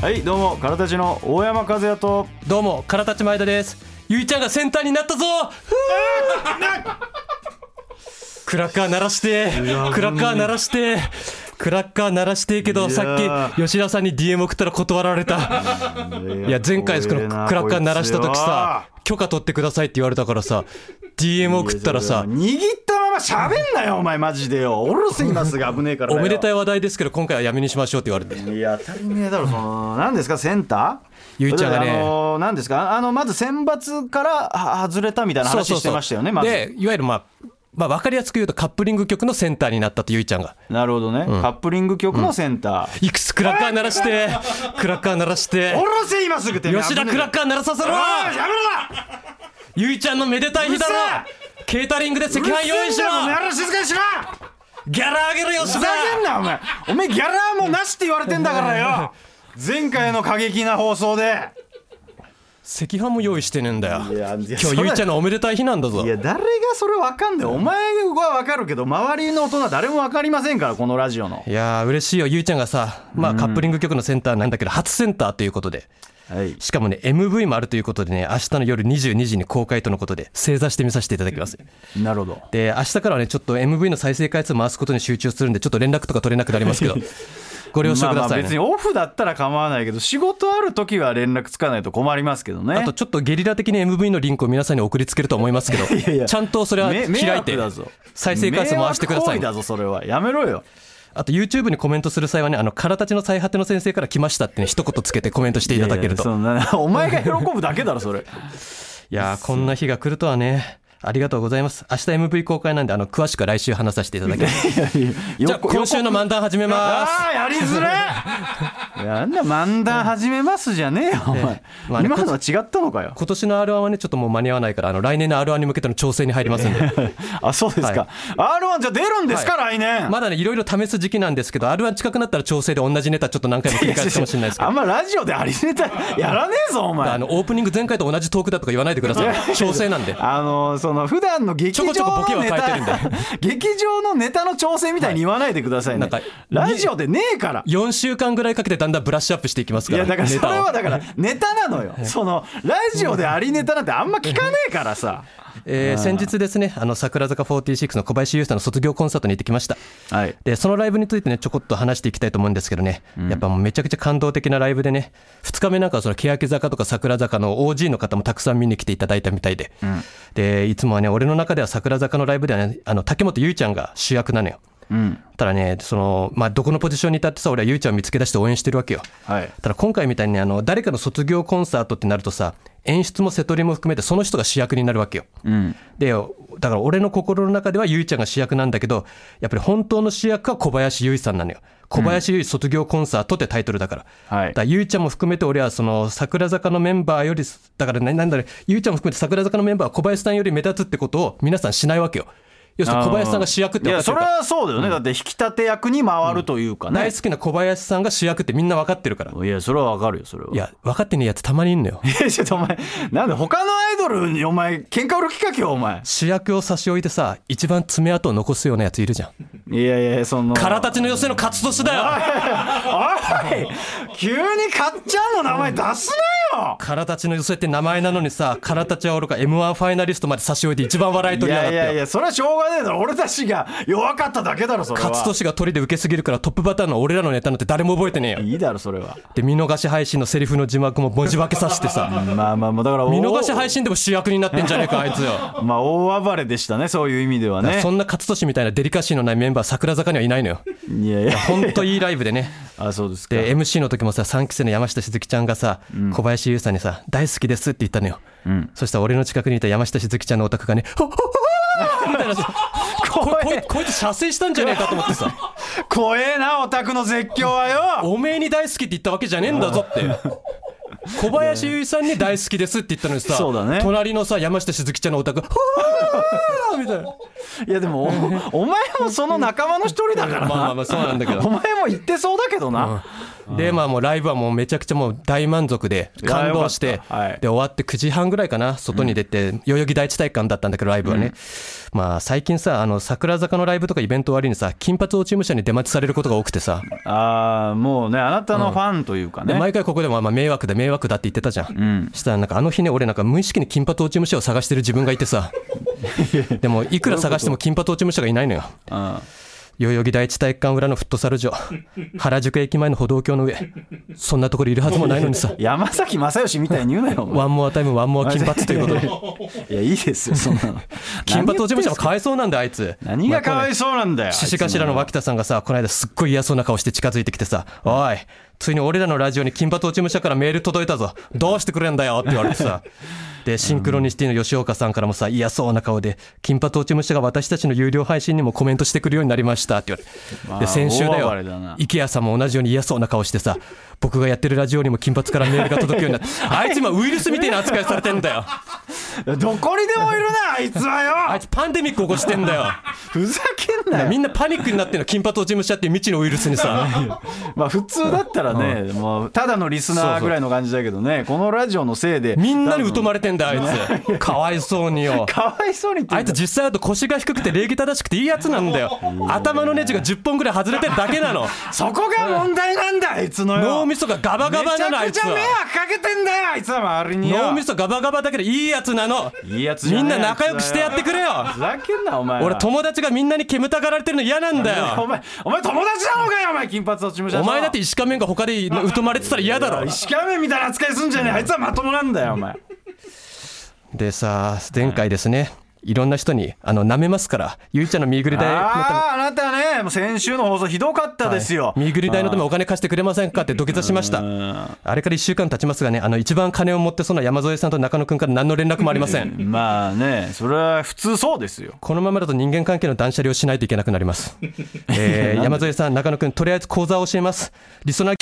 はいどうもからたちの大山和也と。どうも、からたち前田です。ゆいちゃんがセンターになったぞ。クラッカー鳴らして、クラッカー鳴らして、クラッカー鳴らしてけど、さー。っき吉田さんに DM 送ったら断られた。いや、前回このクラッカー鳴らした時さ、許可取ってくださいって言われたからさ、DM 送ったらさ、握ったまま喋んなよお前マジでよ。おろせ今すぐ危ねえからいおめでたい話題ですけど、今回はやめにしましょうって言われて。いや当たり前だろその何ですかセンター？ゆいちゃんがね。あの何ですか？あのまず選抜からあ外れたみたいな話してましたよねまず。で、いわゆるまあ、まあ、分かりやすく言うとカップリング曲のセンターになったとゆいちゃんが。なるほどね、カップリング曲のセンター、いくつクラッカー鳴らして、クラッカー鳴らして。お。ろせ今すぐてめえ。吉田クラッカー鳴らさせろ。やめろゆいちゃんのめでたい日だろ。うるケータリングで赤飯用意しろうるせえんだよお前ら静かにしろ。ギャラあげろ吉ふざけん田なお前。お前ギャラもなしって言われてんだからよ。前回の過激な放送で赤飯も用意してねえんだよ。いや今日ゆいちゃんのおめでたい日なんだぞ。いや誰がそれ分かんない。お前は分かるけど周りの大人誰も分かりませんからこのラジオの。いやー嬉しいよ。ゆいちゃんがさまあカップリング曲のセンターなんだけど初センターということで。はい。しかもね MV もあるということでね明日の夜22時に公開とのことで正座して見させていただきます。なるほど。で明日からはねちょっと MV の再生回数回すことに集中するんでちょっと連絡とか取れなくなりますけど ご了承くださいね、別にオフだったら構わないけど仕事ある時は連絡つかないと困りますけどね。あとちょっとゲリラ的に MV のリンクを皆さんに送りつけると思いますけど。いやいや。ちゃんとそれは開いて再生回数回してくださいだぞそれは。やめろよあと YouTube にコメントする際はねあの空たちの最果ての先生から来ましたってね一言つけてコメントしていただけると。いやいやお前が喜ぶだけだろそれ。ーこんな日が来るとはねありがとうございます。明日 MV 公開なんであの詳しくは来週話させていただきます。いやいやじゃあ今週の漫談始めます。ああやりづれ。えなんだ漫談始めますじゃねえよお前、まあね今のは違ったのかよ。今年の R1 はねちょっともう間に合わないからあの来年の R1 に向けての調整に入りますんで。あそうですか、R1 じゃあ出るんですか、来年。まだねいろいろ試す時期なんですけど R1 近くなったら調整で同じネタちょっと何回も繰り返すかもしれないですけど。あんまラジオでありネタやらねえぞお前。あのオープニング前回と同じトークだとか言わないでください。調整なんで。あのその普段の劇場のネタ 劇場のネタの調整みたいに言わないでくださいね、なんかラジオでねえから。4週間ぐらいかけてだんだんブラッシュアップしていきますからいやだからそれはだからネタなのよ。そのラジオでありネタなんてあんま聞かねえからさえー先日ですねあの桜坂46の小林優さんの卒業コンサートに行ってきました。はい。でそのライブについてねちょこっと話していきたいと思うんですけどね、やっぱもうめちゃくちゃ感動的なライブでね2日目なんかはその欅坂とか桜坂の OG の方もたくさん見に来ていただいたみたいで、でいつもはね俺の中では桜坂のライブではねあの竹本結ちゃんが主役なのようん。ただねその、まあ、どこのポジションに立ってさ俺は結ちゃんを見つけ出して応援してるわけよ。はい。ただ今回みたいにねあの誰かの卒業コンサートってなるとさ演出も瀬戸りも含めてその人が主役になるわけよ、うん。でだから俺の心の中ではゆいちゃんが主役なんだけどやっぱり本当の主役は小林ゆいさんなのよ。小林ゆい卒業コンサートってタイトルだから、はい。だからゆいちゃんも含めて俺はその桜坂のメンバーよりだからねなんだろうゆいちゃんも含めて桜坂のメンバーは小林さんより目立つってことを皆さんしないわけよ要するに小林さんが主役っていやそれはそうだよね、だって引き立て役に回るというかね。大、好きな小林さんが主役ってみんな分かってるから。いやそれはわかるよそれは。いや分かってねえやつたまにいんのよ。ちょっとお前なんで他のアイドルにお前喧嘩売る気かけよお前。主役を差し置いてさ一番爪痕を残すようなやついるじゃん。いやいやその。空たちの寄せの勝ち年だよ。おい急にかっちゃんの名前出すなよ。空たちの寄せって名前なのにさ空たちはおろか m 1ファイナリストまで差し置いて一番笑いい取りやがっていやいやそれはしょうがねえだろ。俺たちが弱かっただけだろそれは。勝利が鳥で受けすぎるからトップバッターの俺らのネタなんて誰も覚えてねえよ。いいだろそれは。で見逃し配信のセリフの字幕も文字化けさせてさ。まあまあまあだから見逃し配信でも主役になってんじゃねえか あいつよ。まあ大暴れでしたねそういう意味ではね。そんな勝利みたいなデリカシーのないメンバー桜坂にはいないのよ。いやいや。ほんといいライブでね。あそうですか。で MC の時もさ3期生の山下しずきちゃんがさ、小林優さんにさ「大好きです」って言ったのよ、そしたら俺の近くにいた山下しずきちゃんのお宅がね「ほっほっほーみたいな。さここい こいつ射精したんじゃねえかと思ってさ。怖えなオタクの絶叫はよ。おめえに大好きって言ったわけじゃねえんだぞって。小林優衣さんに大好きですって言ったのにさそうだね。隣のさ山下しずきちゃんのお宅「ほーみたいな。いやでもおお前もその仲間の一人だからな。まあまあまあそうなんだけど。お前も言ってそうだけどな、でまあもうライブはもうめちゃくちゃもう大満足で感動してで終わって9時半ぐらいかな外に出て代々木第一体育館だったんだけどライブはね。まあ最近さあの桜坂のライブとかイベント終わりにさ金髪落ち武者に出待ちされることが多くてさ。ああもうねあなたのファンというかね、で毎回ここでもまあ迷惑だ迷惑だって言ってたじゃん。したらなんかあの日ね俺なんか無意識に金髪落ち武者を探してる自分がいてさ。でもいくら探しても金髪落ち武者がいないのよ。うん代々木第一体育館裏のフットサル場。原宿駅前の歩道橋の上。そんなところいるはずもないのにさ。山崎正義みたいに言うなよワンモアタイムワンモア金髪ということで。いやいいですよそんなの。金髪落ち武者も何言ってんすか。かわいそうなんだよあいつ。何がかわいそうなんだよ獅子頭の脇田さんがさこの間すっごい嫌そうな顔して近づいてきてさ「おいついに俺らのラジオに金髪落ち武者からメール届いたぞ。どうしてくれんだよ」って言われてさでシンクロニシティの吉岡さんからもさ嫌そうな顔で「金髪落ち武者が私たちの有料配信にもコメントしてくるようになりました」って言われて。まあで先週だよ池谷さんも同じように嫌そうな顔してさ僕がやってるラジオにも金髪からメールが届くようになって。あいつ今ウイルスみたいな扱いされてんだよ。どこにでもいるなあいつはあよいつパンデミック起こしてんだよ。ふざけんなよ。みんなパニックになってるの金髪落ち武者っていう未知のウイルスにさ。まあ普通だったらね、もうただのリスナーぐらいの感じだけどねこのラジオのせいで。みんなに疎まれてんだよあいつ。かわいそうによ。かわいそうにってあいつ実際だと腰が低くて礼儀正しくていいやつなんだよ。頭のネジが10本ぐらい外れてるだけなの。そこが問題なんだあいつのよ。脳みそがガバガバなのあいつめちゃくちゃ迷は惑かけてんだよあいつは周りによ。脳みそガバガバだけどいいやつなの。いいやつみんな仲良くしてやってくれよ。ふざけんなお前は。俺友達がみんなに煙たがられてるの嫌なんだよ。お前お前友達なのかよお前金髪落ち武者とお前だって石仮面が他で疎まれてたら嫌だろ。石川面みたいな扱いすんじゃねえあいつはまともなんだよお前でさ前回ですねいろんな人にあの舐めますからゆいちゃんの身ぐり代あああなたねもう先週の放送ひどかったですよ、身ぐり代のためお金貸してくれませんかって土下座しました。あれから1週間経ちますがねあの一番金を持ってそうな山添さんと中野くんから何の連絡もありません。まあねそれは普通そうですよ。このままだと人間関係の断捨離をしないといけなくなります、えー山添さん中野くんとりあえず講座を教えます。リソナー！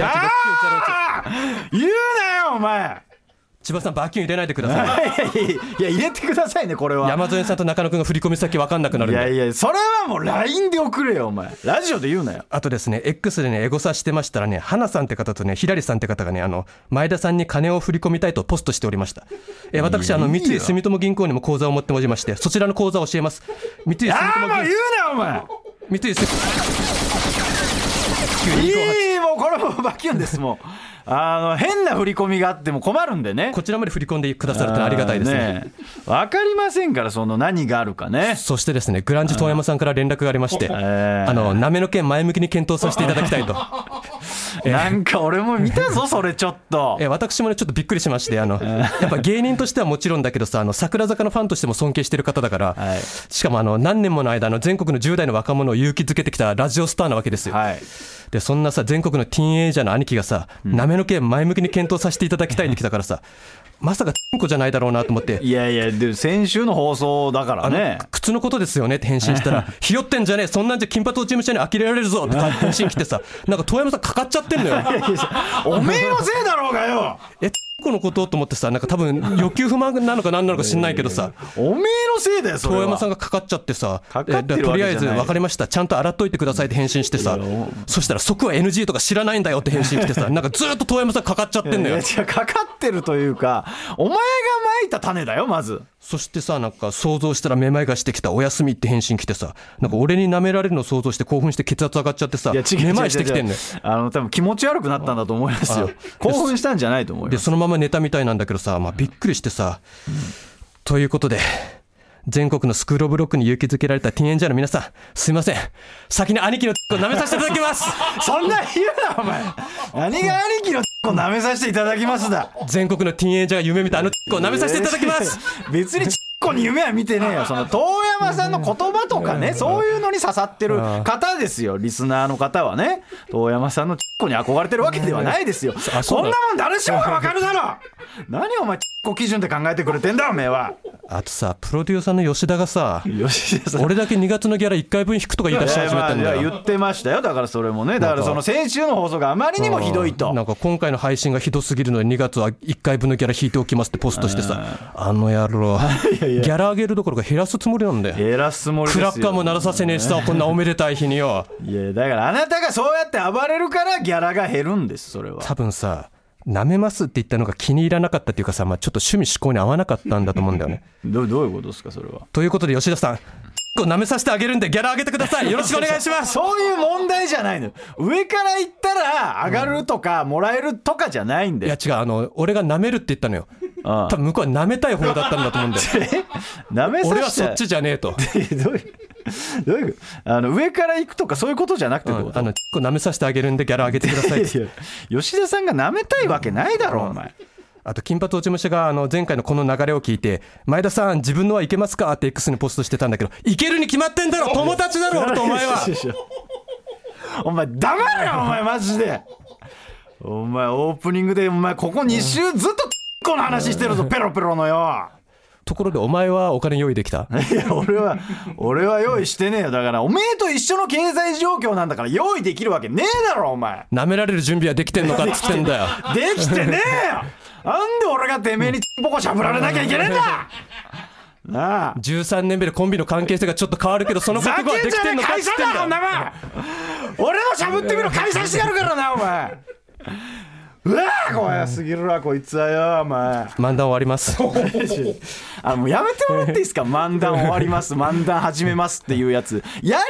ああ言うなよお前千葉さんバキュン入れないでください。いや入れてくださいねこれは。山添さんと中野くんが振り込み先分かんなくなるいやいやそれはもう LINE で送れよお前。ラジオで言うなよ。あとですね X でねエゴサしてましたらね花さんって方とねひらりさんって方がねあの前田さんに金を振り込みたいとポストしておりました。え私あの三井住友銀行にも口座を持っておりましてそちらの口座を教えます。三井住ああもう言う友銀なお前。三井住いいもうこれもうバキュンですもう。あの変な振り込みがあっても困るんでね。こちらまで振り込んでくださるとありがたいですね。わかりませんからその何があるかね。そしてですねグランジ遠山さんから連絡がありましてえー。あのなめの件前向きに検討させていただきたいとなんか俺も見たぞ それちょっと。え私もねちょっとびっくりしましてあのやっぱ芸人としてはもちろんだけどさあの桜坂のファンとしても尊敬してる方だから、はい。しかもあの何年もの間あの全国の10代の若者を勇気づけてきたラジオスターなわけですよ、はい。でそんなさ全国のティーンエイジャーの兄貴がさ、なめの件前向きに検討させていただきたいって来たからさまさかチンコじゃないだろうなと思って。いやいやで先週の放送だからね。靴のことですよね。って返信したら、ひよってんじゃねえ、そんなんじゃ金髪落ち武者に呆れられるぞ。って返信来てさ、なんか遠山さんかかっちゃってんのよ。おめえのせいだろうがよ。え、このこと？と思ってさ、なんか多分欲求不満なのか何なのか知んないけどさ、おめえのせいだよそれ遠は山さんがかかっちゃってさ、かかってるえとりあえず分かりました、ちゃんと洗っといてくださいって返信してさ。そしたら即は NG とか知らないんだよって返信来てさ、なんかずっと遠山さんかかっちゃってんのよ。いや。かかってるというかお前がまいた種だよまず。そしてさ、なんか想像したらめまいがしてきた、お休みって返信来てさ、なんか俺に舐められるのを想像して興奮して血圧上がっちゃってさ、めまいしてきてんのよ。あの多分気持ち悪くなったんだと思いますよ。興奮したんじゃないと思いでます。そのまま寝たみたいなんだけどさ、まあ、びっくりしてさ、ということで全国のスクールオブロックに勇気づけられたティーンエンジャーの皆さんすいません。先に兄貴のを舐めさせていただきます。そんな言うなお前。何が兄貴のを舐めさせていただきますだ。全国のティーンエンジャーが夢見たあのを舐めさせていただきます。別にちっこに夢は見てねえよ。その遠山さんの言葉とかねそういうのに刺さってる方ですよ。リスナーの方はね。遠山さんのちっこに憧れてるわけではないですよ。あそんなもん誰しもがわかるだろ。何お前こ基準で考えてくれてんだおめえは。あとさプロデューサーの吉田がさ俺だけ2月のギャラ1回分引くとか言い出し始めてんだよ。言ってましたよ。だからそれもねだからその先週の放送があまりにもひどいと。なんか今回の配信がひどすぎるので2月は1回分のギャラ引いておきますってポストしてさあの野郎 ギャラ上げるどころか減らすつもりなんだよ。減らすつもりですよ。クラッカーも鳴らさせねえしさこんなおめでたい日によいやだからあなたがそうやって暴れるからギャラが減るんですそれは。多分さ舐めますって言ったのが気に入らなかったっていうかさ、まあ、ちょっと趣味思考に合わなかったんだと思うんだよね。どどういうことですかそれは。ということで吉田さんこう舐めさせてあげるんでギャラ上げてください。よろしくお願いします。そういう問題じゃないのよ。上から言ったら上がるとかもらえるとかじゃないんだよ。いや違うあの俺が舐めるって言ったのよ多分向こうは舐めたい方だったんだと思うんだよ。舐めさせて。俺はそっちじゃねえと。どういうどういうあの上から行くとかそういうことじゃなくてってことあの舐めさせてあげるんでギャラ上げてください吉田さんが舐めたいわけないだろお前。あと金髪落ち武者があの前回のこの流れを聞いて前田さん自分のはいけますか？って X にポストしてたんだけどいけるに決まってんだろ友達だろ俺とお前は。お前黙れよお前マジで。お前オープニングでお前ここ2週ずっとこの話してるぞペロペロのよ。ところでお前はお金用意できた？いや俺は俺は用意してねえよ。だからおめえと一緒の経済状況なんだから用意できるわけねえだろお前。舐められる準備はできてんのかっつってんだよ。できてねえ。よ。なんで俺がてめえにポコしゃぶられなきゃいけねえんだ。なあ。13年目でコンビの関係性がちょっと変わるけどその覚悟はできてんのかっつってんだよ。俺のしゃぶってみろ解散してやるからなお前。うわー怖すぎるわこいつはよお前。漫談終わります。あもうやめてもらっていいですか？漫談終わります。漫談始めますっていうやつ。やり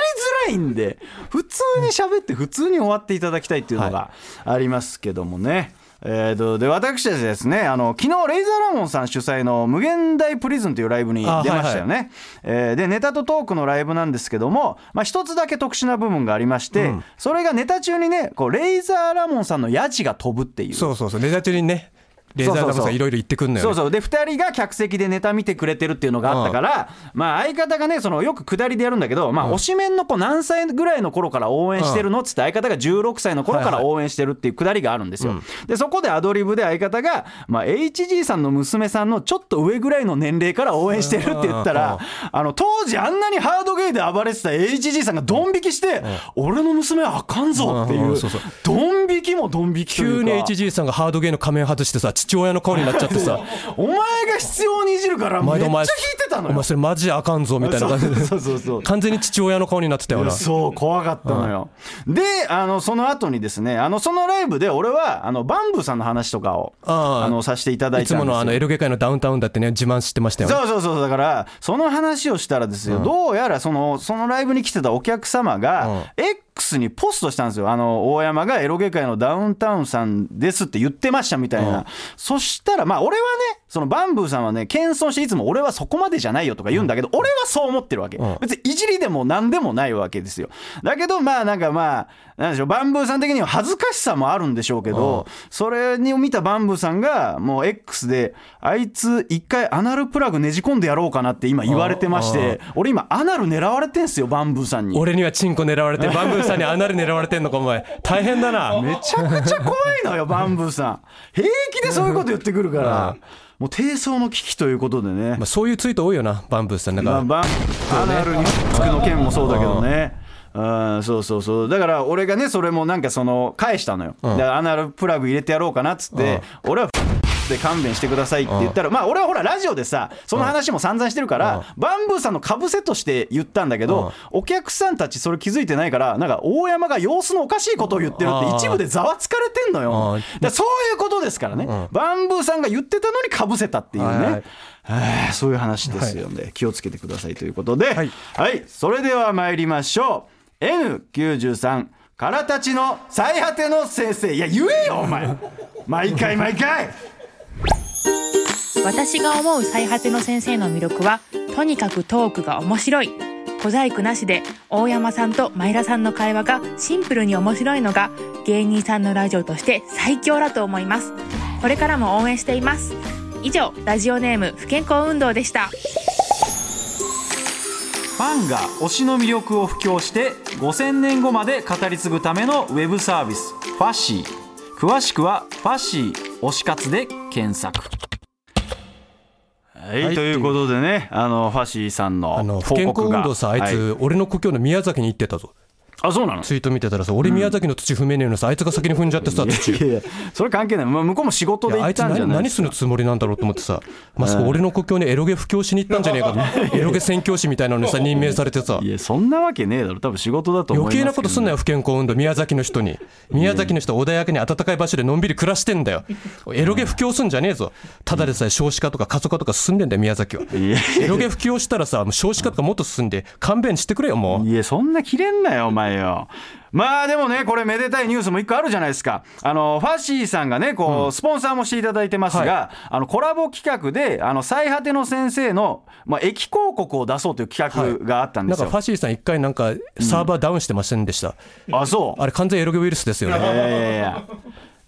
づらいんで普通に喋って普通に終わっていただきたいっていうのがありますけどもね、えーとで私たちですねあの昨日レイザーラモンさん主催の「無限大プリズン」というライブに出ましたよね、えーでネタとトークのライブなんですけども、まあ、一つだけ特殊な部分がありまして、それがネタ中にねこうレイザーラモンさんのヤジが飛ぶっていう。そうそうそうネタ中にねレーザーダムさんいろいろ言ってくんのよ、ね、そうそう。で2人が客席でネタ見てくれてるっていうのがあったから、まあ相方がねそのよく下りでやるんだけど、まあ、推しメンの子何歳ぐらいの頃から応援してるのっつって相方が16歳の頃から応援してるっていう下りがあるんですよ、でそこでアドリブで相方が、まあ、HG さんの娘さんのちょっと上ぐらいの年齢から応援してるって言ったらあの当時あんなにハードゲイで暴れてた HG さんがドン引きして「俺の娘はあかんぞ」っていう。ドン引きもドン引き急に HG さんがハードゲーの仮面外してさ父親の顔になっちゃってさ。お前が必要にいじるからめっちゃ引いてたのよ。お前それマジあかんぞみたいな。感じでそうそうそう。完全に父親の顔になってたよな。そう怖かったのよ、であのその後にですねあのそのライブで俺はあのバンブーさんの話とかをああ。のさせていただいいつたんですよ。ものあのエロゲ界のダウンタウンだってね自慢してましたよね。そうそうそうだからその話をしたらですよ、どうやらそのそのライブに来てたお客様が、X にポストしたんですよ。あの大山がエロゲ界のダウンタウンさんですって言ってましたみたいな、うん。そしたらまあ俺はねそのバンブーさんはね謙遜していつも俺はそこまでじゃないよとか言うんだけど、俺はそう思ってるわけ、うん。別にいじりでも何でもないわけですよ。だけどまあなんかまあなんでしょうバンブーさん的には恥ずかしさもあるんでしょうけど、それに見たバンブーさんがもう X であいつ一回アナルプラグねじ込んでやろうかなって今言われてまして俺今アナル狙われてんすよバンブーさんに。俺にはチンコ狙われてバンブーさんにアナル狙われてんのかお前。大変だな。めちゃくちゃ怖いのよバンブーさん。平気でそういうこと言ってくるからもう低層の危機ということでね。まあ、そういうツイート多いよなバンブーさんなんか、まあ、バンアナルにつくの件もそうだけどね。うん、そうそうそう。だから俺がねそれもなんかその返したのよ、ん。でアナルプラグ入れてやろうかなっつって、俺はで勘弁してくださいって言ったら、まあ俺はほらラジオでさその話も散々してるから、バンブーさんのかぶせとして言ったんだけど、お客さんたちそれ気づいてないからなんか大山が様子のおかしいことを言ってるって一部でざわつかれてんのよ。だそういうことですからね、バンブーさんが言ってたのにかぶせたっていうね、はいはいはあそういう話ですよね、気をつけてくださいということで、ははい。い、それでは参りましょう。N93 からたちの最果ての先生。いや言えよお前。毎回毎回私が思う最果ての先生の魅力はとにかくトークが面白い。小細工なしで大山さんと前田さんの会話がシンプルに面白いのが芸人さんのラジオとして最強だと思います。これからも応援しています。以上ラジオネーム不健康運動でした。ファンが推しの魅力を布教して5000年後まで語り継ぐためのウェブサービスファシー。詳しくはファッシー推し活で検索。はい、はい。ということでねあのファッシーさんのあの不健康運動さあいつ、はい。俺の故郷の宮崎に行ってたぞあそうなの？ツイート見てたらさ俺宮崎の土踏めねえのさあいつが先に踏んじゃってさ土いやいやそれ関係ない、まあ、向こうも仕事で行っいやあいつ何たんじゃない何するつもりなんだろうと思ってさまさか俺の故郷にエロゲ布教しに行ったんじゃねえかと。エロゲ宣教師みたいなのにさ任命されてさ。いやそんなわけねえだろ。多分仕事だと思います余計なことすんなよよ不健康運動宮崎の人に。宮崎の人は穏やかに暖かい場所でのんびり暮らしてんだよ。エロゲ布教すんじゃねえぞ。ただでさえ少子化とか過疎化とか進んでんだよ宮崎はエロゲ布教したらさもう少子化とかもっと進んで勘弁してくれよもう。いやそんな切れんなよお前よ。まあでもねこれめでたいニュースも一個あるじゃないですか。あのファッシーさんがねこう、スポンサーもしていただいてますが、あのコラボ企画であの最果ての先生の、まあ、駅広告を出そうという企画があったんですよ、なんかファシーさん一回なんかサーバーダウンしてませんでした、あそう。あれ完全エロゲウイルスですよね。いやいやいや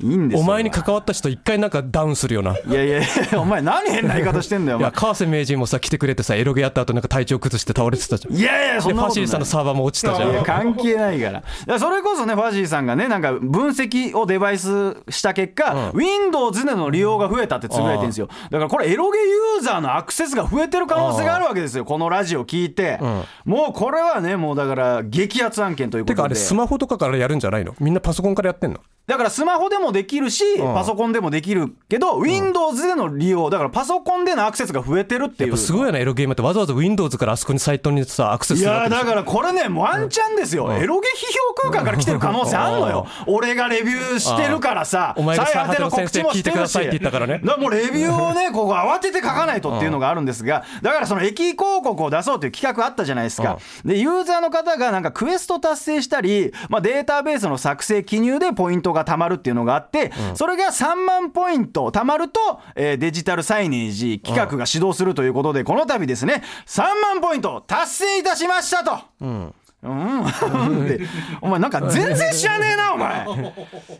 いいんですよ。お前に関わった人一回なんかダウンするよな。いやいやいやお前何変な言い方してんだよいや川瀬名人もさ来てくれてさエロゲやった後なんか体調崩して倒れてたじゃん。いやいやそでファシーさんのサーバーも落ちたじゃいやん関係ないから。それこそねファジーさんがねなんか分析をデバイスした結果、Windows での利用が増えたってつぶやいてるんですよ。だからこれエロゲユーザーのアクセスが増えてる可能性があるわけですよこのラジオ聞いて、もうこれはねもうだから激アツ案件ということで。てかあれスマホとかからやるんじゃないの？みんなパソコンからやってんの？だからスマホでもできるし、パソコンでもできるけど、Windows での利用だからパソコンでのアクセスが増えてるっていう。やっぱすごいよねエロゲームって。わざわざ Windows からあそこにサイトにさアクセスいするわけでしょ。やーだからこれねワンチャンですよ、エロゲ批評空間から来てる可能性あんのよ、俺がレビューしてるからさお前が最果ての告知もして聞いてくださいって言ったからね。だもうレビューをねここ慌てて書かないとっていうのがあるんですがだからその駅広告を出そうという企画あったじゃないですか。でユーザーの方がなんかクエスト達成したり、まあ、データベースの作成記入でポイントが貯まるっていうのがあって、それが3万ポイント。貯まると、えーデジタルサイネージ企画が始動するということでこの度ですね3万ポイント達成いたしましたと。うん、でお前なんか全然知らねえな お前。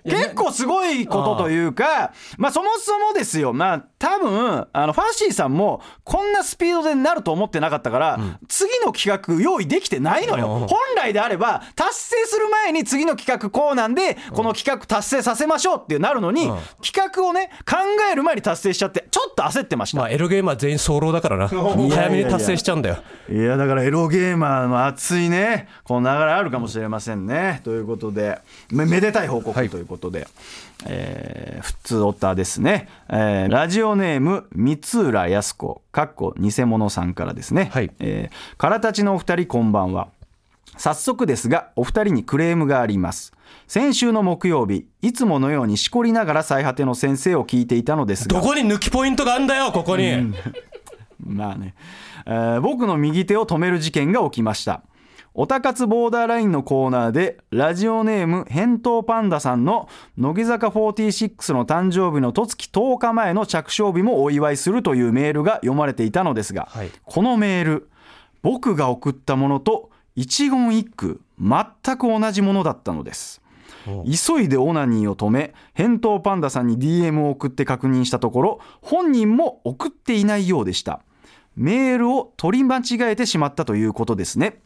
結構すごいことというかまあそもそもですよ。まあ多分あのファッシーさんもこんなスピードでなると思ってなかったから、次の企画用意できてないのよ。うん。本来であれば達成する前に次の企画こうなんでこの企画達成させましょうってなるのに、うん。企画をね考える前に達成しちゃってちょっと焦ってました。まあエロゲームは全員早漏だからな。早めに達成しちゃうんだよ。いやだからエロゲーマーの熱いねこの流れあるかもしれませんね。ということでめめでたい報告ということで、えー普通オタですね、えーラジオネーム三浦靖子かっこ偽物さんからですね、はい。えーからたちのお二人こんばんは。早速ですがお二人にクレームがあります。先週の木曜日いつものようにしこりながら最果ての先生を聞いていたのですが。どこに抜きポイントがあんだよここに、まあね、えー僕の右手を止める事件が起きました。おたかつボーダーラインのコーナーでラジオネーム返答パンダさんの乃木坂46の誕生日の十月10日前の着床日もお祝いするというメールが読まれていたのですが、はい。このメール僕が送ったものと一言一句全く同じものだったのです。急いでオナニーを止め返答パンダさんに DM を送って確認したところ本人も送っていないようでしたメールを取り間違えてしまったということですね、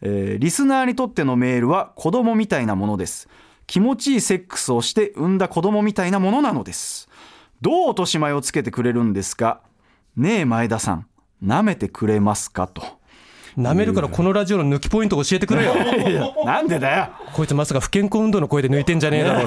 えーリスナーにとってのメールは子供みたいなものです。気持ちいいセックスをして産んだ子供みたいなものなのです。どう落とし前をつけてくれるんですか？ねえ前田さん。舐めてくれますか？と。舐めるからこのラジオの抜きポイント教えてくれよ。なんでだよ。こいつまさか不健康運動の声で抜いてんじゃねえだろう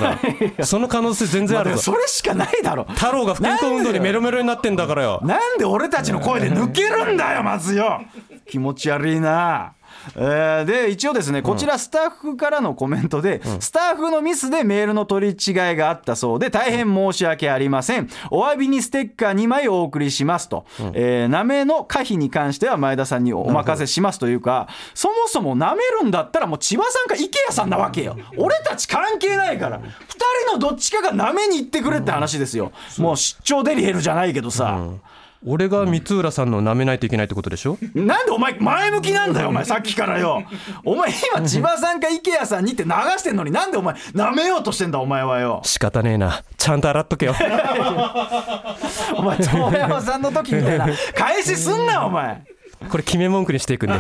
な。その可能性全然あるぞ。それしかないだろ。太郎が不健康運動にメロメロになってんだからよ。なんで俺たちの声で抜けるんだよまずよ。気持ち悪いなえーで一応ですねこちらスタッフからのコメントで、スタッフのミスでメールの取り違いがあったそうで大変申し訳ありません。お詫びにステッカー2枚お送りしますと、えーなめの可否に関しては前田さんにお任せしますというかそもそもなめるんだったらもう千葉さんか池谷さんなわけよ。俺たち関係ないから。2人のどっちかがなめに行ってくれって話ですよ。もう出張デリヘルじゃないけどさ、俺が三浦さんの舐めないといけないってことでしょ？なんでお前前向きなんだよお前。さっきからよ。お前今千葉さんか池谷さんにって流してんのに。なんでお前舐めようとしてんだお前はよ。仕方ねえな。ちゃんと洗っとけよ。お前遠山さんの時みたいな。返しすんなお前。これ決め文句にしていくんで。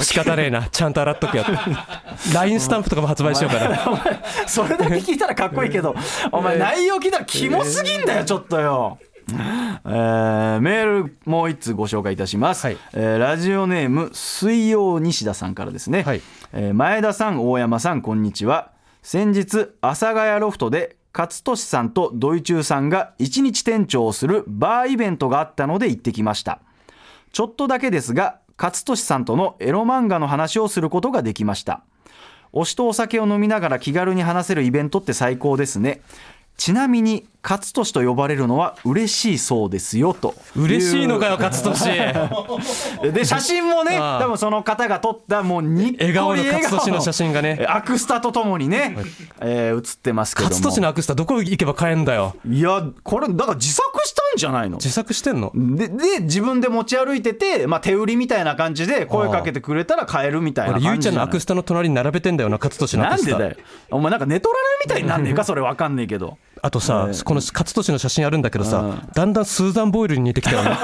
仕方ねえな。ちゃんと洗っとけよ。LINE スタンプとかも発売しようかなそれだけ聞いたらかっこいいけど。お前内容聞いたらキモすぎんだよちょっとよ。えーメールもう一通ご紹介いたします、はい。えーラジオネーム水曜西田さんからですね、はい。えー前田さん大山さんこんにちは。先日阿佐ヶ谷ロフトで勝利さんとドイチューさんが一日店長をするバーイベントがあったので行ってきました。ちょっとだけですが勝利さんとのエロ漫画の話をすることができました。推しとお酒を飲みながら気軽に話せるイベントって最高ですね。ちなみに勝利と呼ばれるのは嬉しいそうですよと。嬉しいのかよ勝利 で写真もね多分その方が撮ったもうにっこり笑顔の笑勝利の写真がね。アクスタとともにね、えー写ってますけども。勝利のアクスタどこ行けば買えんだよ。いやこれだから自作したんじゃないの？自作してんの？でで自分で持ち歩いてて、まあ、手売りみたいな感じで声かけてくれたら買えるみたいな俺ゆいちゃんのアクスタの隣に並べてんだよな勝利のアクスタ。なんでだよ。お前なんか寝取られるみたいになんねえか？それわかんねえけどあとさ、この勝利の写真あるんだけどさ、だんだんスーザン・ボイルに似てきたよね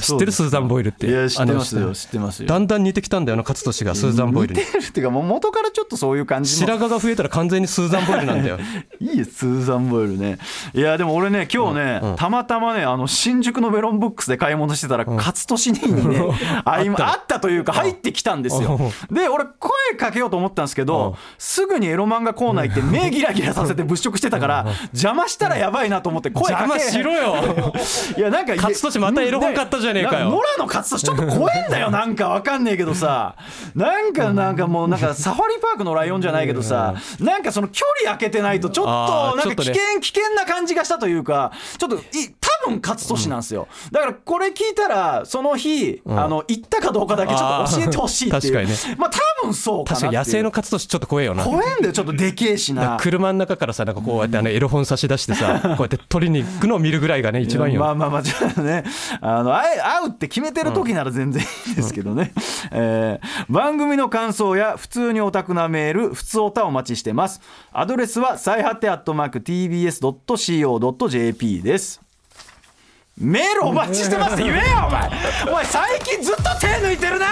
知ってるスーザン・ボイルって。いや知ってますよ知ってますよ。だんだん似てきたんだよな勝利が。スーザン・ボイルに。似てるっていうかもう元からちょっとそういう感じの。白髪が増えたら完全にスーザン・ボイルなんだよ。いいよスーザン・ボイルね。いやでも俺ね今日ね、たまたまねあの新宿のメロンブックスで買い物してたら、勝利兄にね あいあったというか入ってきたんですよ。で俺声かけようと思ったんですけどすぐにエロ漫画コーナー行って目ギラギラさせて物色してたから邪魔したらやばいなと思って声かけ。邪魔しろよ。いやなんか勝利またエロ本買ったじゃねえかよ。野良の勝利ちょっと怖えんだよなんかわかんねえけどさ。なんかなんかもうなんかサファリパークのライオンじゃないけどさ。なんかその距離空けてないとちょっとなんか危険危険な感じがしたというか。ちょっとい勝利なんですよ。だからこれ聞いたらその日あの行ったかどうかだけちょっと教えてほしいっていう。確かにまあ多分そうかな確かに野生の勝利ちょっと怖えよな。怖えんだよちょっとでけえしな。車の中からさなんかこうやってあのエロ本差し出してさ こうやって取りに行くのを見るぐらいがね一番いいよまあまあまあちょっとね。あの会うって決めてる時なら全然いいんですけどね、えー番組の感想や普通にオタクなメール普通オタお待ちしてます。アドレスは最果てアットマーク TBS.CO.JP ですメールお待ちしてます。って言えよお前。お前最近ずっと手抜いてるな。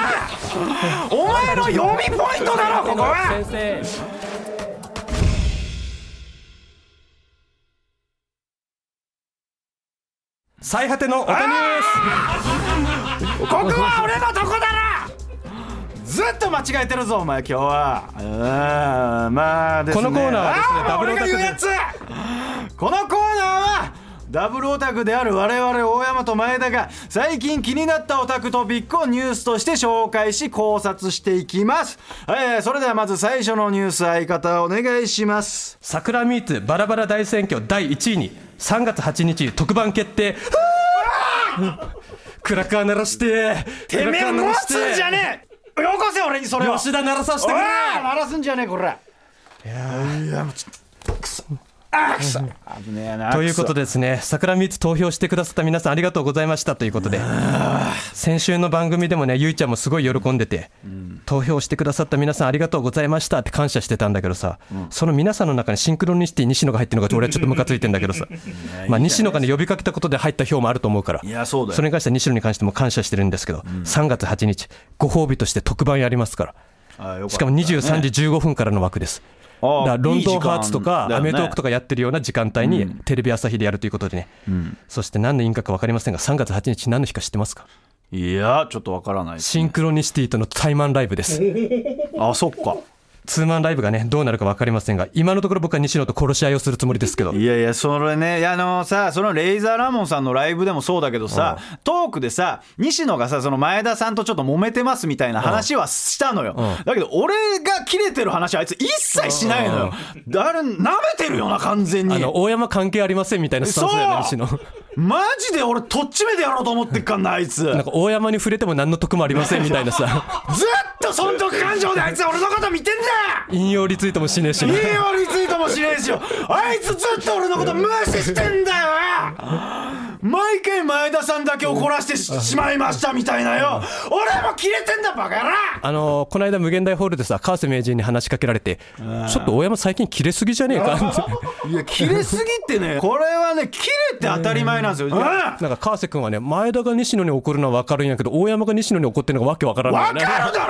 お前の読みポイントだろここは。先生最果てのおたニューここは俺のとこだな。ずっと間違えてるぞお前今日は。まあですね。このコーナーはですねダブルオタクこのコーナーはダブルオタクである我々大山と前田が最近気になったオタクトピックをニュースとして紹介し考察していきます、えーそれではまず最初のニュース相方お願いします。桜ミーツバラバラ大選挙第1位に3月8日特番決定。クラッカー鳴らしててめえ持つんじゃねえ。よこせ俺にそれを吉田鳴らさせてくれ。鳴らすんじゃねえこれいやいやもうちょっとくそあーくそ。危ねえなということですね桜ミーツ投票してくださった皆さんありがとうございましたということで先週の番組でもねゆいちゃんもすごい喜んでて、投票してくださった皆さんありがとうございましたって感謝してたんだけどさ、その皆さんの中にシンクロニシティ西野が入ってるのが俺はちょっとムカついてんだけどさ まあ西野がね呼びかけたことで入った票もあると思うからいやそうだよ。それに関しては西野に関しても感謝してるんですけど、3月8日ご褒美として特番やりますから。しかも23時15分からの枠です。だロンドンハーツとかアメトークとかやってるような時間帯にテレビ朝日でやるということでね、そして何の因果か分かりませんが3月8日何の日か知ってますか？いやちょっとわからないですシンクロニシティとのタイマンライブです。あそっかツーマンライブがねどうなるか分かりませんが今のところ僕は西野と殺し合いをするつもりですけど。いやいやそれねあのさそのレイザーラモンさんのライブでもそうだけどさトークでさ西野がさその前田さんとちょっと揉めてますみたいな話はしたのよ。だけど俺が切れてる話はあいつ一切しないのよ。あれ舐めてるよな完全に。あの大山関係ありませんみたいなスタンスだよね西野マジで俺とっちめでやろうと思ってっかんなあいつ。ずっなんか大山に触れても何の得もありませんみたいなさ。と損得感情であいつは俺のこと見てんだ。引用リツイートもしねえしな。いいよリツイートもしねえしよ。あいつずっと俺のこと無視してんだよ毎回前田さんだけ怒らせてししまいましたみたいなよ。俺も切れてんだバカ野郎。あのーこの間無限大ホールでさ川瀬名人に話しかけられてちょっと大山最近切れすぎじゃねえかって。いや切れすぎってねこれはね切れて当たり前なんですよ、うん。なんか川瀬君はね前田が西野に怒るのは分かるんやけど大山が西野に怒ってるのがわけわからないよね。わかるだ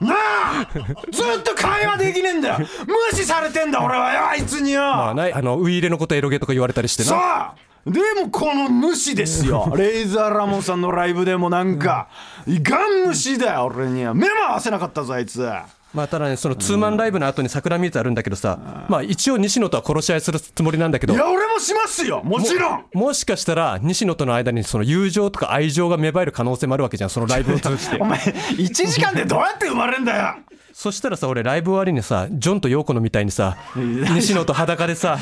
ろ。なあ。ずっと会話できねえんだよ。無視されてんだ俺はよあいつによ、まあないあのウイイレのことエロゲとか言われたりしてさなあでもこの無視ですよ。レイザーラモンさんのライブでもなんかガン無視だよ俺には。目も合わせなかったぞあいつ。まあただねそのツーマンライブの後に桜水あるんだけどさまあ一応西野とは殺し合いするつもりなんだけど。いや俺もしますよもちろん。もしかしたら西野との間にその友情とか愛情が芽生える可能性もあるわけじゃんそのライブを通じて。お前1時間でどうやって生まれんだよそしたらさ俺ライブ終わりにさジョンとヨーコのみたいにさ 西野と裸でさ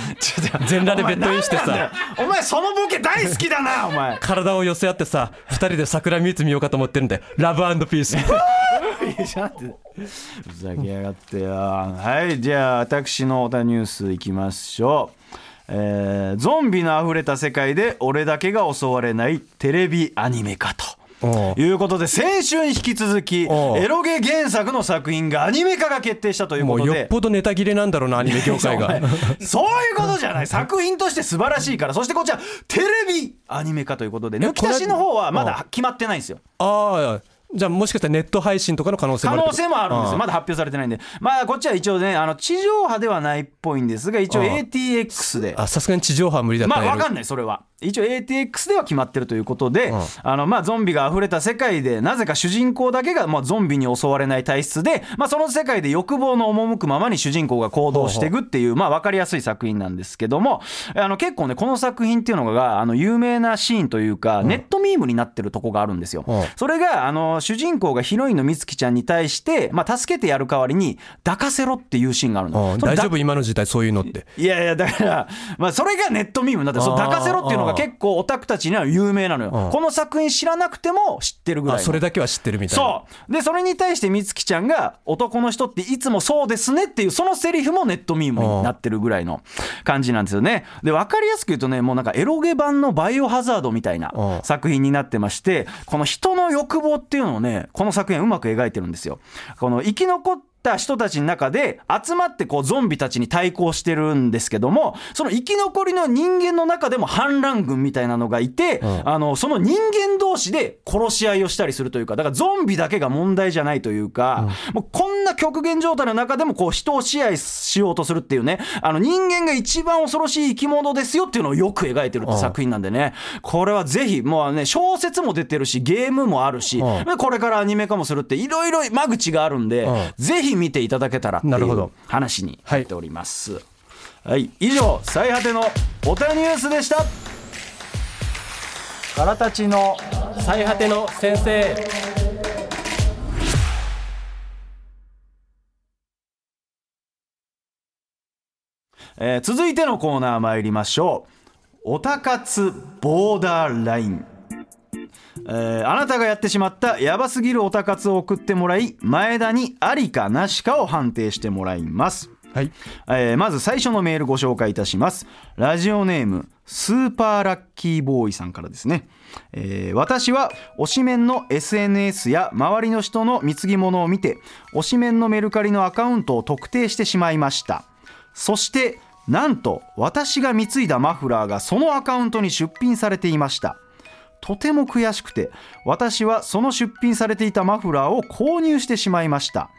全裸でベッドインしてさ。よお前そのボケ大好きだなお前。体を寄せ合ってさ2人で桜見つ見ようかと思ってるんでラブピースふざけやがってよはいじゃあ私のオタニュースいきましょう。えーゾンビのあふれた世界で俺だけが襲われないテレビアニメ化とおう。いうことで先週に引き続きエロゲ原作の作品がアニメ化が決定したということで。もうよっぽどネタ切れなんだろうなアニメ業界が。そういうことじゃない。作品として素晴らしいから。そしてこちらテレビアニメ化ということで抜き出しの方はまだ決まってないんですよ。ああじゃあもしかしたらネット配信とかの可能性もある。可能性もあるんですよ。あまだ発表されてないんで。まあこっちは一応ねあの地上波ではないっぽいんですが一応 ATX で。あさすがに地上波は無理だったね。まあ分かんないそれは一応 ATX では決まってるということで、うん。あのまあゾンビが溢れた世界でなぜか主人公だけがまあゾンビに襲われない体質で、まあ、その世界で欲望の赴くままに主人公が行動していくっていうまあ分かりやすい作品なんですけどもあの結構ねこの作品っていうのがあの有名なシーンというか、ネットミームになってるとこがあるんですよ。うん。それがあの主人公がヒロインの美月ちゃんに対して、まあ、助けてやる代わりに抱かせろっていうシーンがあるの。大丈夫今の時代そういうのって。いやいやだから、まあ、それがネットミームになってそ抱かせろっていうのが結構オタクたちには有名なのよ。うん。この作品知らなくても知ってるぐらいそれだけは知ってるみたいな。そう。でそれに対して美月ちゃんが「男の人っていつもそうですね」っていうそのセリフもネットミームになってるぐらいの感じなんですよね。で分かりやすく言うとねもうなんかエロゲ版のバイオハザードみたいなうん作品になってましてこの人の欲望っていうのをねこの作品はうまく描いてるんですよ。この生き残った人たちの中で集まってこうゾンビたちに対抗してるんですけどもその生き残りの人間の中でも反乱軍みたいなのがいて、ん。あのその人間同士で殺し合いをしたりするというかだからゾンビだけが問題じゃないというか、もうこんな極限状態の中でもこう人を支配しようとするっていうねあの人間が一番恐ろしい生き物ですよっていうのをよく描いてるって作品なんでね。これはぜひもうね小説も出てるしゲームもあるしこれからアニメ化もするっていろいろ間口があるんでうん。ぜひ見ていただけたらなるほど。話になっております。はい、以上最果てのおたニュースでした。からたちの最果ての先生。えー続いてのコーナー参りましょう。おたかつボーダーライン、えーあなたがやってしまったヤバすぎるおたかつを送ってもらい前田にありかなしかを判定してもらいます。はい。えーまず最初のメールご紹介いたします。ラジオネームスーパーラッキーボーイさんからですね、えー私は推しメンの SNS や周りの人の貢ぎ物を見て推しメンのメルカリのアカウントを特定してしまいました。そしてなんと私が貢いだマフラーがそのアカウントに出品されていましたとても悔しくて私はその出品されていたマフラーを購入してしまいました。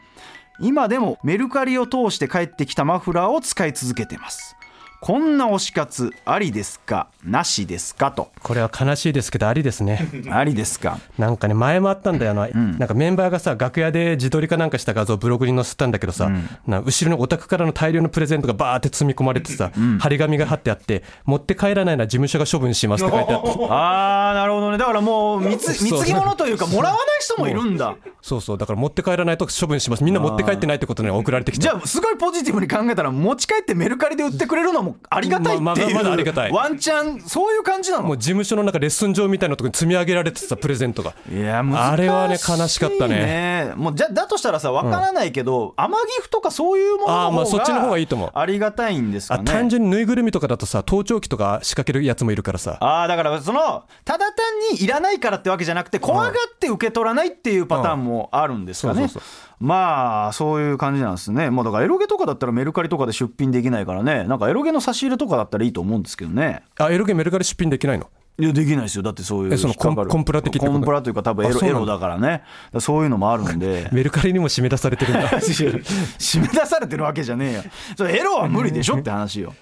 今でもメルカリを通して帰ってきたマフラーを使い続けてます。こんな推し活ありですか？なしですか？と。これは悲しいですけどありですね。ありですか？なんかね前もあったんだよ。な、なんかメンバーがさ楽屋で自撮りかなんかした画像をブログに載せたんだけどさ、な後ろにオタクからの大量のプレゼントがバーって積み込まれてさ、張り紙が貼ってあって持って帰らないなら事務所が処分しますって書いてあって。あーなるほどね。だからもう貢ぎ物というかもらわない人もいるんだ。そうそう。だから持って帰らないと処分します。みんな持って帰ってないってことに送られてきてじゃあすごいポジティブに考えたら持ち帰ってメルカリで売ってくれるのももありがたいっていう、まままだありがたい。ワンチャンそういう感じなの？もう事務所の中レッスン場みたいなところに積み上げられてたプレゼントが。いや難しいあれはね悲しかったね。もうじゃだとしたらさわからないけど、天岐阜とかそういうもののあーまあ方そっちの方がいいと思う。ありがたいんですかね。あ単純にぬいぐるみとかだとさ盗聴器とか仕掛けるやつもいるからさ。ああだからそのただ単にいらないからってわけじゃなくて怖がって受け取らないっていうパターンもあるんですかね。そうそうまあそういう感じなんですね。まあだからエロゲとかだったらメルカリとかで出品できないからね。なんかエロゲの差し入れとかだったらいいと思うんですけどね。あエロゲメルカリ出品できないの？いやできないですよ。だってそういうえそのコンコンプラ的コンプラというか多分エロエロだからね。そういうのもあるんで。メルカリにも締め出されてるんだ。締め出されてるわけじゃねえよ。それエロは無理でしょって話よ、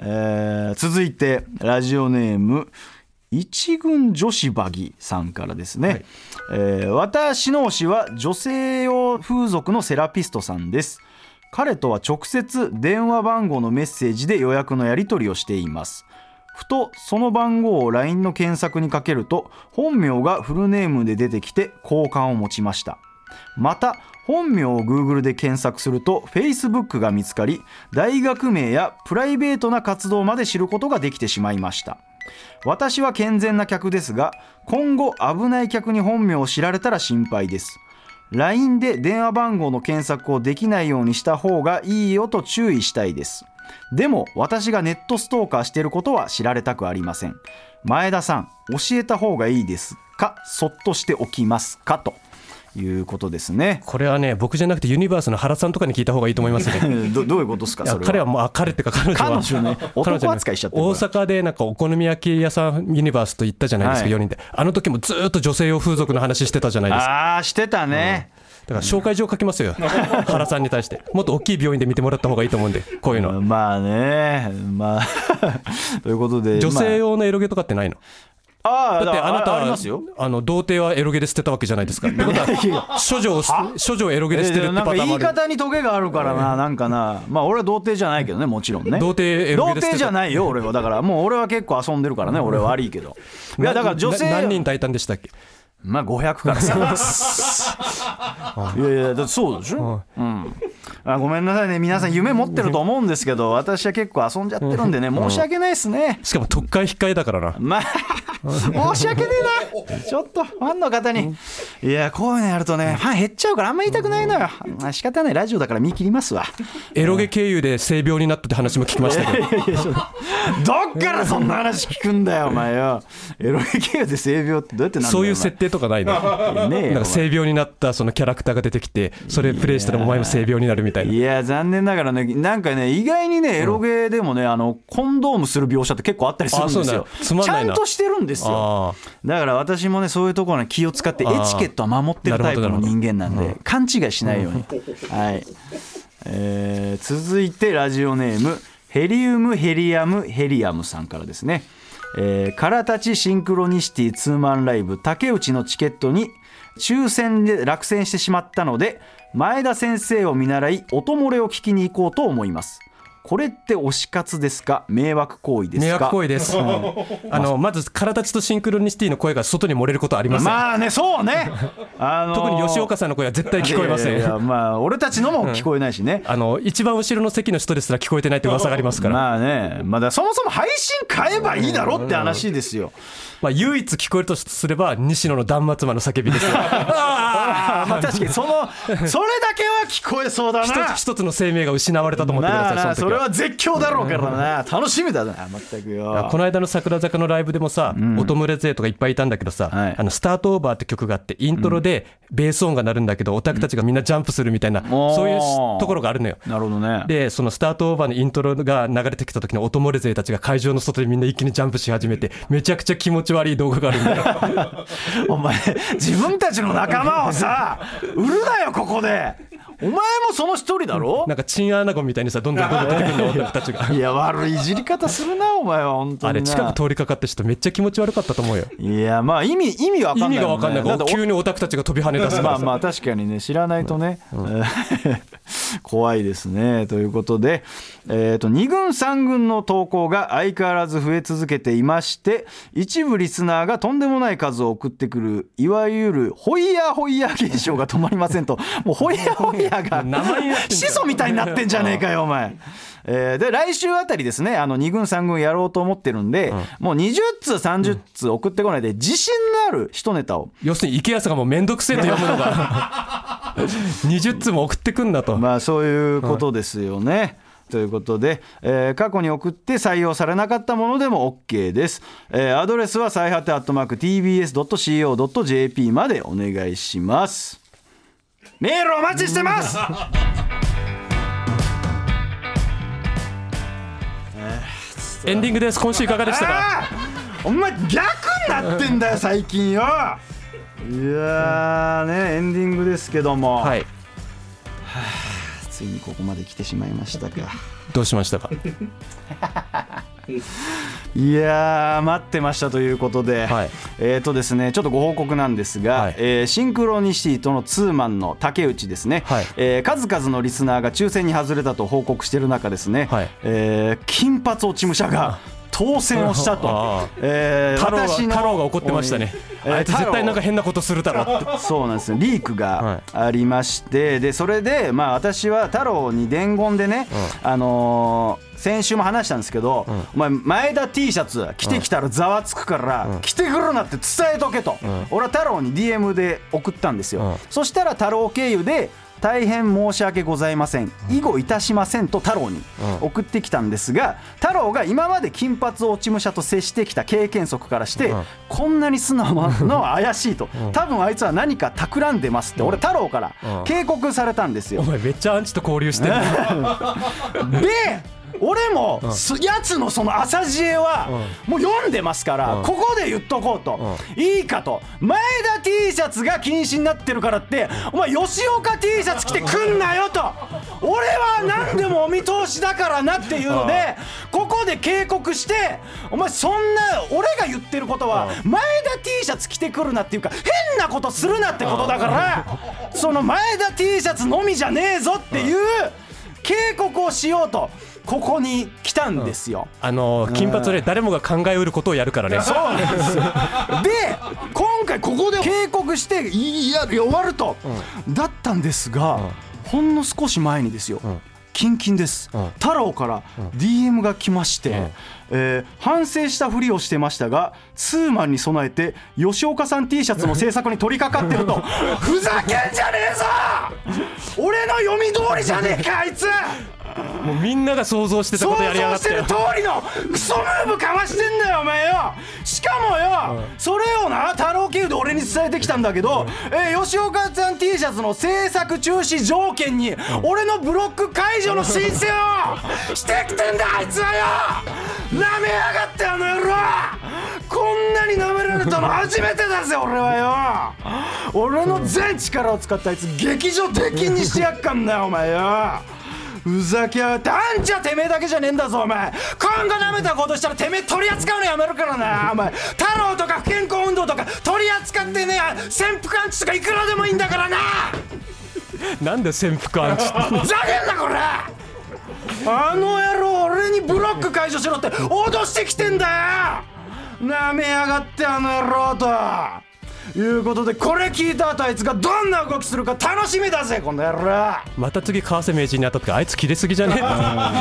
えー続いてラジオネーム一軍女子バギさんからですね、えー私の推しは女性用風俗のセラピストさんです。彼とは直接電話番号のメッセージで予約のやり取りをしています。ふとその番号を LINE の検索にかけると本名がフルネームで出てきて好感を持ちました。また本名を Google で検索すると Facebook が見つかり大学名やプライベートな活動まで知ることができてしまいました私は健全な客ですが今後危ない客に本名を知られたら心配です。LINE で電話番号の検索をできないようにした方がいいよと注意したいです。でも私がネットストーカーしていることは知られたくありません。前田さん教えた方がいいですか？そっとしておきますか？と。いうことですね。これはね僕じゃなくてユニバースの原さんとかに聞いた方がいいと思いますね。どどういうことですかそれは？彼はもうあ彼ってか彼女は。彼女ね男扱いしちゃって大阪でなんかお好み焼き屋さんユニバースと行ったじゃないですか、はい。4人で。あの時もずーっと女性用風俗の話してたじゃないですか。ああしてたね、だから紹介状書きますよ。原さんに対して。もっと大きい病院で見てもらった方がいいと思うんでこういうの。はまあねまあ。ということで女性ま用のエロゲとかってないの？あだってあなたあの童貞はエロゲで捨てたわけじゃないですかってことは処女を処女をエロゲで捨てるってパターン言い方にトゲがあるからな、なんかな、まあ俺は童貞じゃないけどね、もちろんね。童貞エロ童ゲで捨てた貞じゃないよ、俺は。だからもう俺は結構遊んでるからね、俺は悪いけど。いや、だから女性、な何人抱いたんでしたっけ？まあ500からさ。いやいや、だってそうでしょ？うん。あごめんなさいね、皆さん夢持ってると思うんですけど、私は結構遊んじゃってるんでね、申し訳ないですね。しかも特会控えだからなまあ、申し訳ねえな。ちょっと、ファンの方に。いや、こういうのやるとね、ファン減っちゃうからあんま言いたくないのよ。まあ仕方ない、ラジオだから見切りますわ。エロゲ経由で性病になったって話も聞きましたけど。どっからそんな話聞くんだよ、お前よ。エロゲ経由で性病ってどうやってなんだよ。そういう設定とかないの？なんか性病になったそのキャラクターが出てきてそれプレイしたらお前も性病になるみたいな。いや残念ながらねなんかね意外にねエロゲーでもね、あのコンドームする描写って結構あったりするんですよ。ちないな。んゃとしてるんですよ。あだから私もねそういうところに気を使ってエチケットは守ってるタイプの人間なんで勘違いしないように、はい、えー続いてラジオネームヘリウムヘリアムヘリアムさんからですね。えー、からたちシンクロニシティツーマンライブ竹内のチケットに抽選で落選してしまったので前田先生を見習い音漏れを聞きに行こうと思いますこれって推し活ですか？迷惑行為ですか？迷惑行為です、あのまず体立ちとシンクロニシティの声が外に漏れることはありません、まあねそうね、あのー特に吉岡さんの声は絶対聞こえません。いやまあ俺たちのも聞こえないしね、あの一番後ろの席の人ですら聞こえてないって噂がありますから、ままあね、まあ、だそもそも配信変えばいいだろって話ですよ。あ、唯一聞こえるとすれば西野の断末魔の叫びですよ。ああ、まあ確かにその、それだけは聞こえそうだ一な。つ一つの生命が失われたと思ってください、それその時はは絶叫だろうからな。楽しみだな、全くよ。この間の桜坂のライブでもさ、音漏れ勢とかいっぱいいたんだけどさ、はいあのスタートオーバーって曲があって、イントロでベース音が鳴るんだけど、オタクたちがみんなジャンプするみたいな、おーそういうところがあるのよ。なるほどね。で、そのスタートオーバーのイントロが流れてきた時の音漏れ勢たちが会場の外でみんな一気にジャンプし始めて、めちゃくちゃ気持ち悪い動画があるんだよ。お前、自分たちの仲間をさ、売るなよ、ここで。お前もその一人だろ？なんかチンアナゴみたいにさ、どんどんどんどん出てくるの、オたちが。いや、悪いいじり方するな、お前は、本当にな。あれ、近く通りかかって人めっちゃ気持ち悪かったと思うよ。いや、まあ、意味、意味わかんないね、意味がわかんない。から、急にオタクたちが飛び跳ね出すからさ。まあまあ確かにね知らないとね、怖いですね。ということで、えー、と2軍3軍の投稿が相変わらず増え続けていまして一部リスナーがとんでもない数を送ってくるいわゆるホイヤーホイヤー現象が止まりませんと。もうホイヤーホイヤヤが始祖みたいになってんじゃねえかよお前。えーで来週あたりですねあの2軍3軍やろうと思ってるんで、もう20通30通送ってこないで自信のある一ネタを要するに池安がもうめんどくせえと読むのが 20通も送ってくんだと、まあそういうことですよね。ということで、えー過去に送って採用されなかったものでも OK です。えーアドレスは最果てアットマーク TBS.CO.JP までお願いします。メールお待ちしてます。エンディングです。今週いかがでしたか？お前逆になってんだよ最近よ。いやーねエンディングですけども、はい。ついにここまで来てしまいましたかどうしましたか？いやー待ってましたということで、はい。えーとですねちょっとご報告なんですが、はい。えーシンクロニシティとのツーマンの竹内ですね、はい。えー数々のリスナーが抽選に外れたと報告している中ですね、はい。えー金髪落ち武者が当選をしたと。えー太郎が私の太郎が怒ってましたね、えーあいつ絶対なんか変なことするだろ。ってそうなんですよ。リークがありまして、でそれでまあ私は太郎に伝言でね、あのー先週も話したんですけど、お前前田 T シャツ着てきたらざわつくから、着てくるなって伝えとけと、俺は太郎に DM で送ったんですよ、うん。そしたら太郎経由で大変申し訳ございません。以後いたしませんと太郎に送ってきたんですが太郎が今まで金髪落ち武者と接してきた経験則からして、うん。こんなに素直なのは怪しいと、多分あいつは何か企んでますって俺太郎からうん。警告されたんですよ。お。前めっちゃアンチと交流してる で俺もすやつのその朝知恵はもう読んでますからうん。ここで言っとこうと。いいかと。前田 T シャツが禁止になってるからってお前吉岡 T シャツ着てくんなよと。俺は何でもお見通しだからなっていうのでここで警告してお前そんな俺が言ってることは前田 T シャツ着てくるなっていうか変なことするなってことだからその前田 T シャツのみじゃねえぞっていう警告をしようとここに来たんですよ。あの金髪で誰もが考えうることをやるからね。そうなんですよ。で今回ここで警告していや終わると、だったんですが、ほんの少し前にですよ、キンキンです、うん。太郎から DM が来まして、ん。えー反省したふりをしてましたがツーマンに備えて吉岡さん T シャツの制作に取り掛かってると。ふざけんじゃねえぞ！俺の読み通りじゃねえかあいつもうみんなが想像してた想ことやりやが像してってる通りのクソムーブかましてんだよお前よ。しかもよ、それをな太郎経由で俺に伝えてきたんだけど、えー吉岡さん T シャツの制作中止条件に、俺のブロック解除の申請を してきてんだあいつはよ。なめやがってあの野郎。こんなになめられたの 初めてだぜ俺はよ。俺の全力を使ってあいつ劇場出禁にしてやっかんだよお前よふざけやがって。あんちゃてめえだけじゃねえんだぞお前。今後なめたことしたらてめえ取り扱うのやめるからな。お前。太郎とか不健康運動とか取り扱ってね潜伏アンチとかいくらでもいいんだからな。なんで潜伏アンチふざけんなこれ。あの野郎俺にブロック解除しろって脅してきてんだよ。なめやがってあの野郎ということでこれ聞いた後あいつがどんな動きするか楽しみだぜこの野郎。また次川瀬名人に当たってあいつ切れすぎじゃね？えって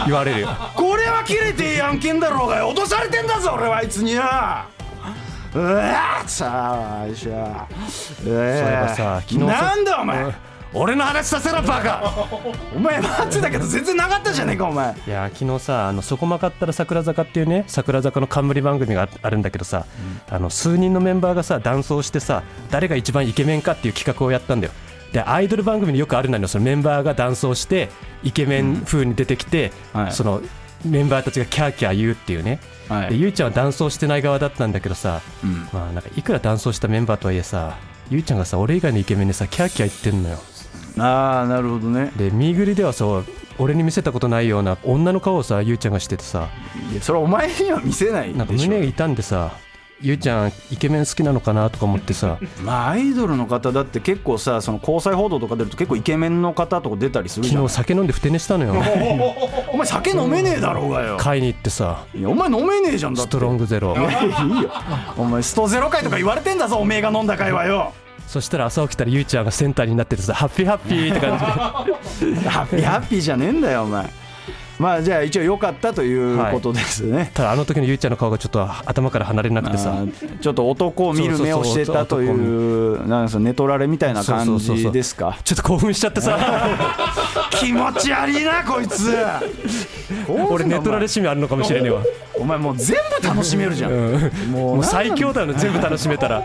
言われる。よこれは切れていい案件だろうがよ脅されてんだぞ俺はあいつには。うわーさあよいしょ。えそういえばさ昨日さなんだお前俺の話させろバカ。お前待ってたけど全然なかったじゃねえかお前。いや昨日さあのそこまかったら桜坂っていうね桜坂の冠番組がああるんだけどさ、あの数人のメンバーがさ男装してさ誰が一番イケメンかっていう企画をやったんだよ。でアイドル番組によくあるんだよそのメンバーが男装してイケメン風に出てきて、はい。そのメンバーたちがキャーキャー言うっていうね、はい。でゆいちゃんは男装してない側だったんだけどさ、ん。まあなんかいくら男装したメンバーとはいえさゆいちゃんがさ俺以外のイケメンにさキャーキャー言ってんのよああなるほどね。でミーグリではさ俺に見せたことないような女の顔をさゆいちゃんがしててさ。いやそれお前には見せないでしょ。なんか胸が痛んでさゆいちゃんイケメン好きなのかなとか思ってさ。まあアイドルの方だって結構さその交際報道とか出ると結構イケメンの方とか出たりするじゃん。昨日酒飲んでふて寝したのよ。お前酒飲めねえだろうがよ。買いに行ってさ。いやお前飲めねえじゃんだって。ストロングゼロ。いいよ。お前ストゼロ回とか言われてんだぞおめえが飲んだ回はよそしたら朝起きたらゆいちゃんがセンターになっててさハッピーハッピーって感じで。ハッピーハッピーじゃねえんだよお前。まあじゃあ一応良かったということですね、ただあの時のゆいちゃんの顔がちょっと頭から離れなくてさ。ちょっと男を見る目をしてたというなんですかネトラレみたいな感じですか？ちょっと興奮しちゃってさ。気持ち悪いなこいつ。俺ネトラレ趣味あるのかもしれねえわ。お前もう全部楽しめるじゃん、ももう最強だよね全部楽しめたら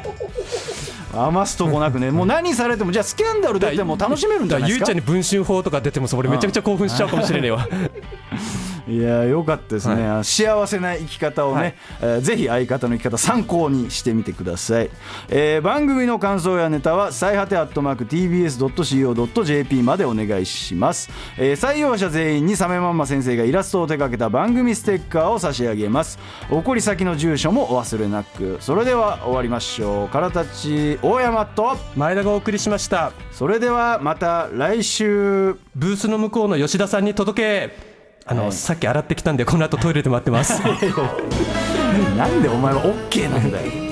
余すとこなくね。もう何されてもじゃあスキャンダル出ても楽しめるんだゆいちゃんに文春法とか出てもさ俺めちゃくちゃ興奮しちゃうかもしれねえわいやよかったですね、幸せな生き方をね、はい。えーぜひ相方の生き方参考にしてみてください、えー番組の感想やネタは最果てアットマーク TBS.CO.JP までお願いします、えー採用者全員にサメマンマ先生がイラストを手掛けた番組ステッカーを差し上げます。送り先の住所もお忘れなく。それでは終わりましょう。からたち大山と。前田がお送りしました。それではまた来週。ブースの向こうの吉田さんに届けあの、はい。さっき洗ってきたんでこの後トイレで待ってます。なんでお前は OK なんだよ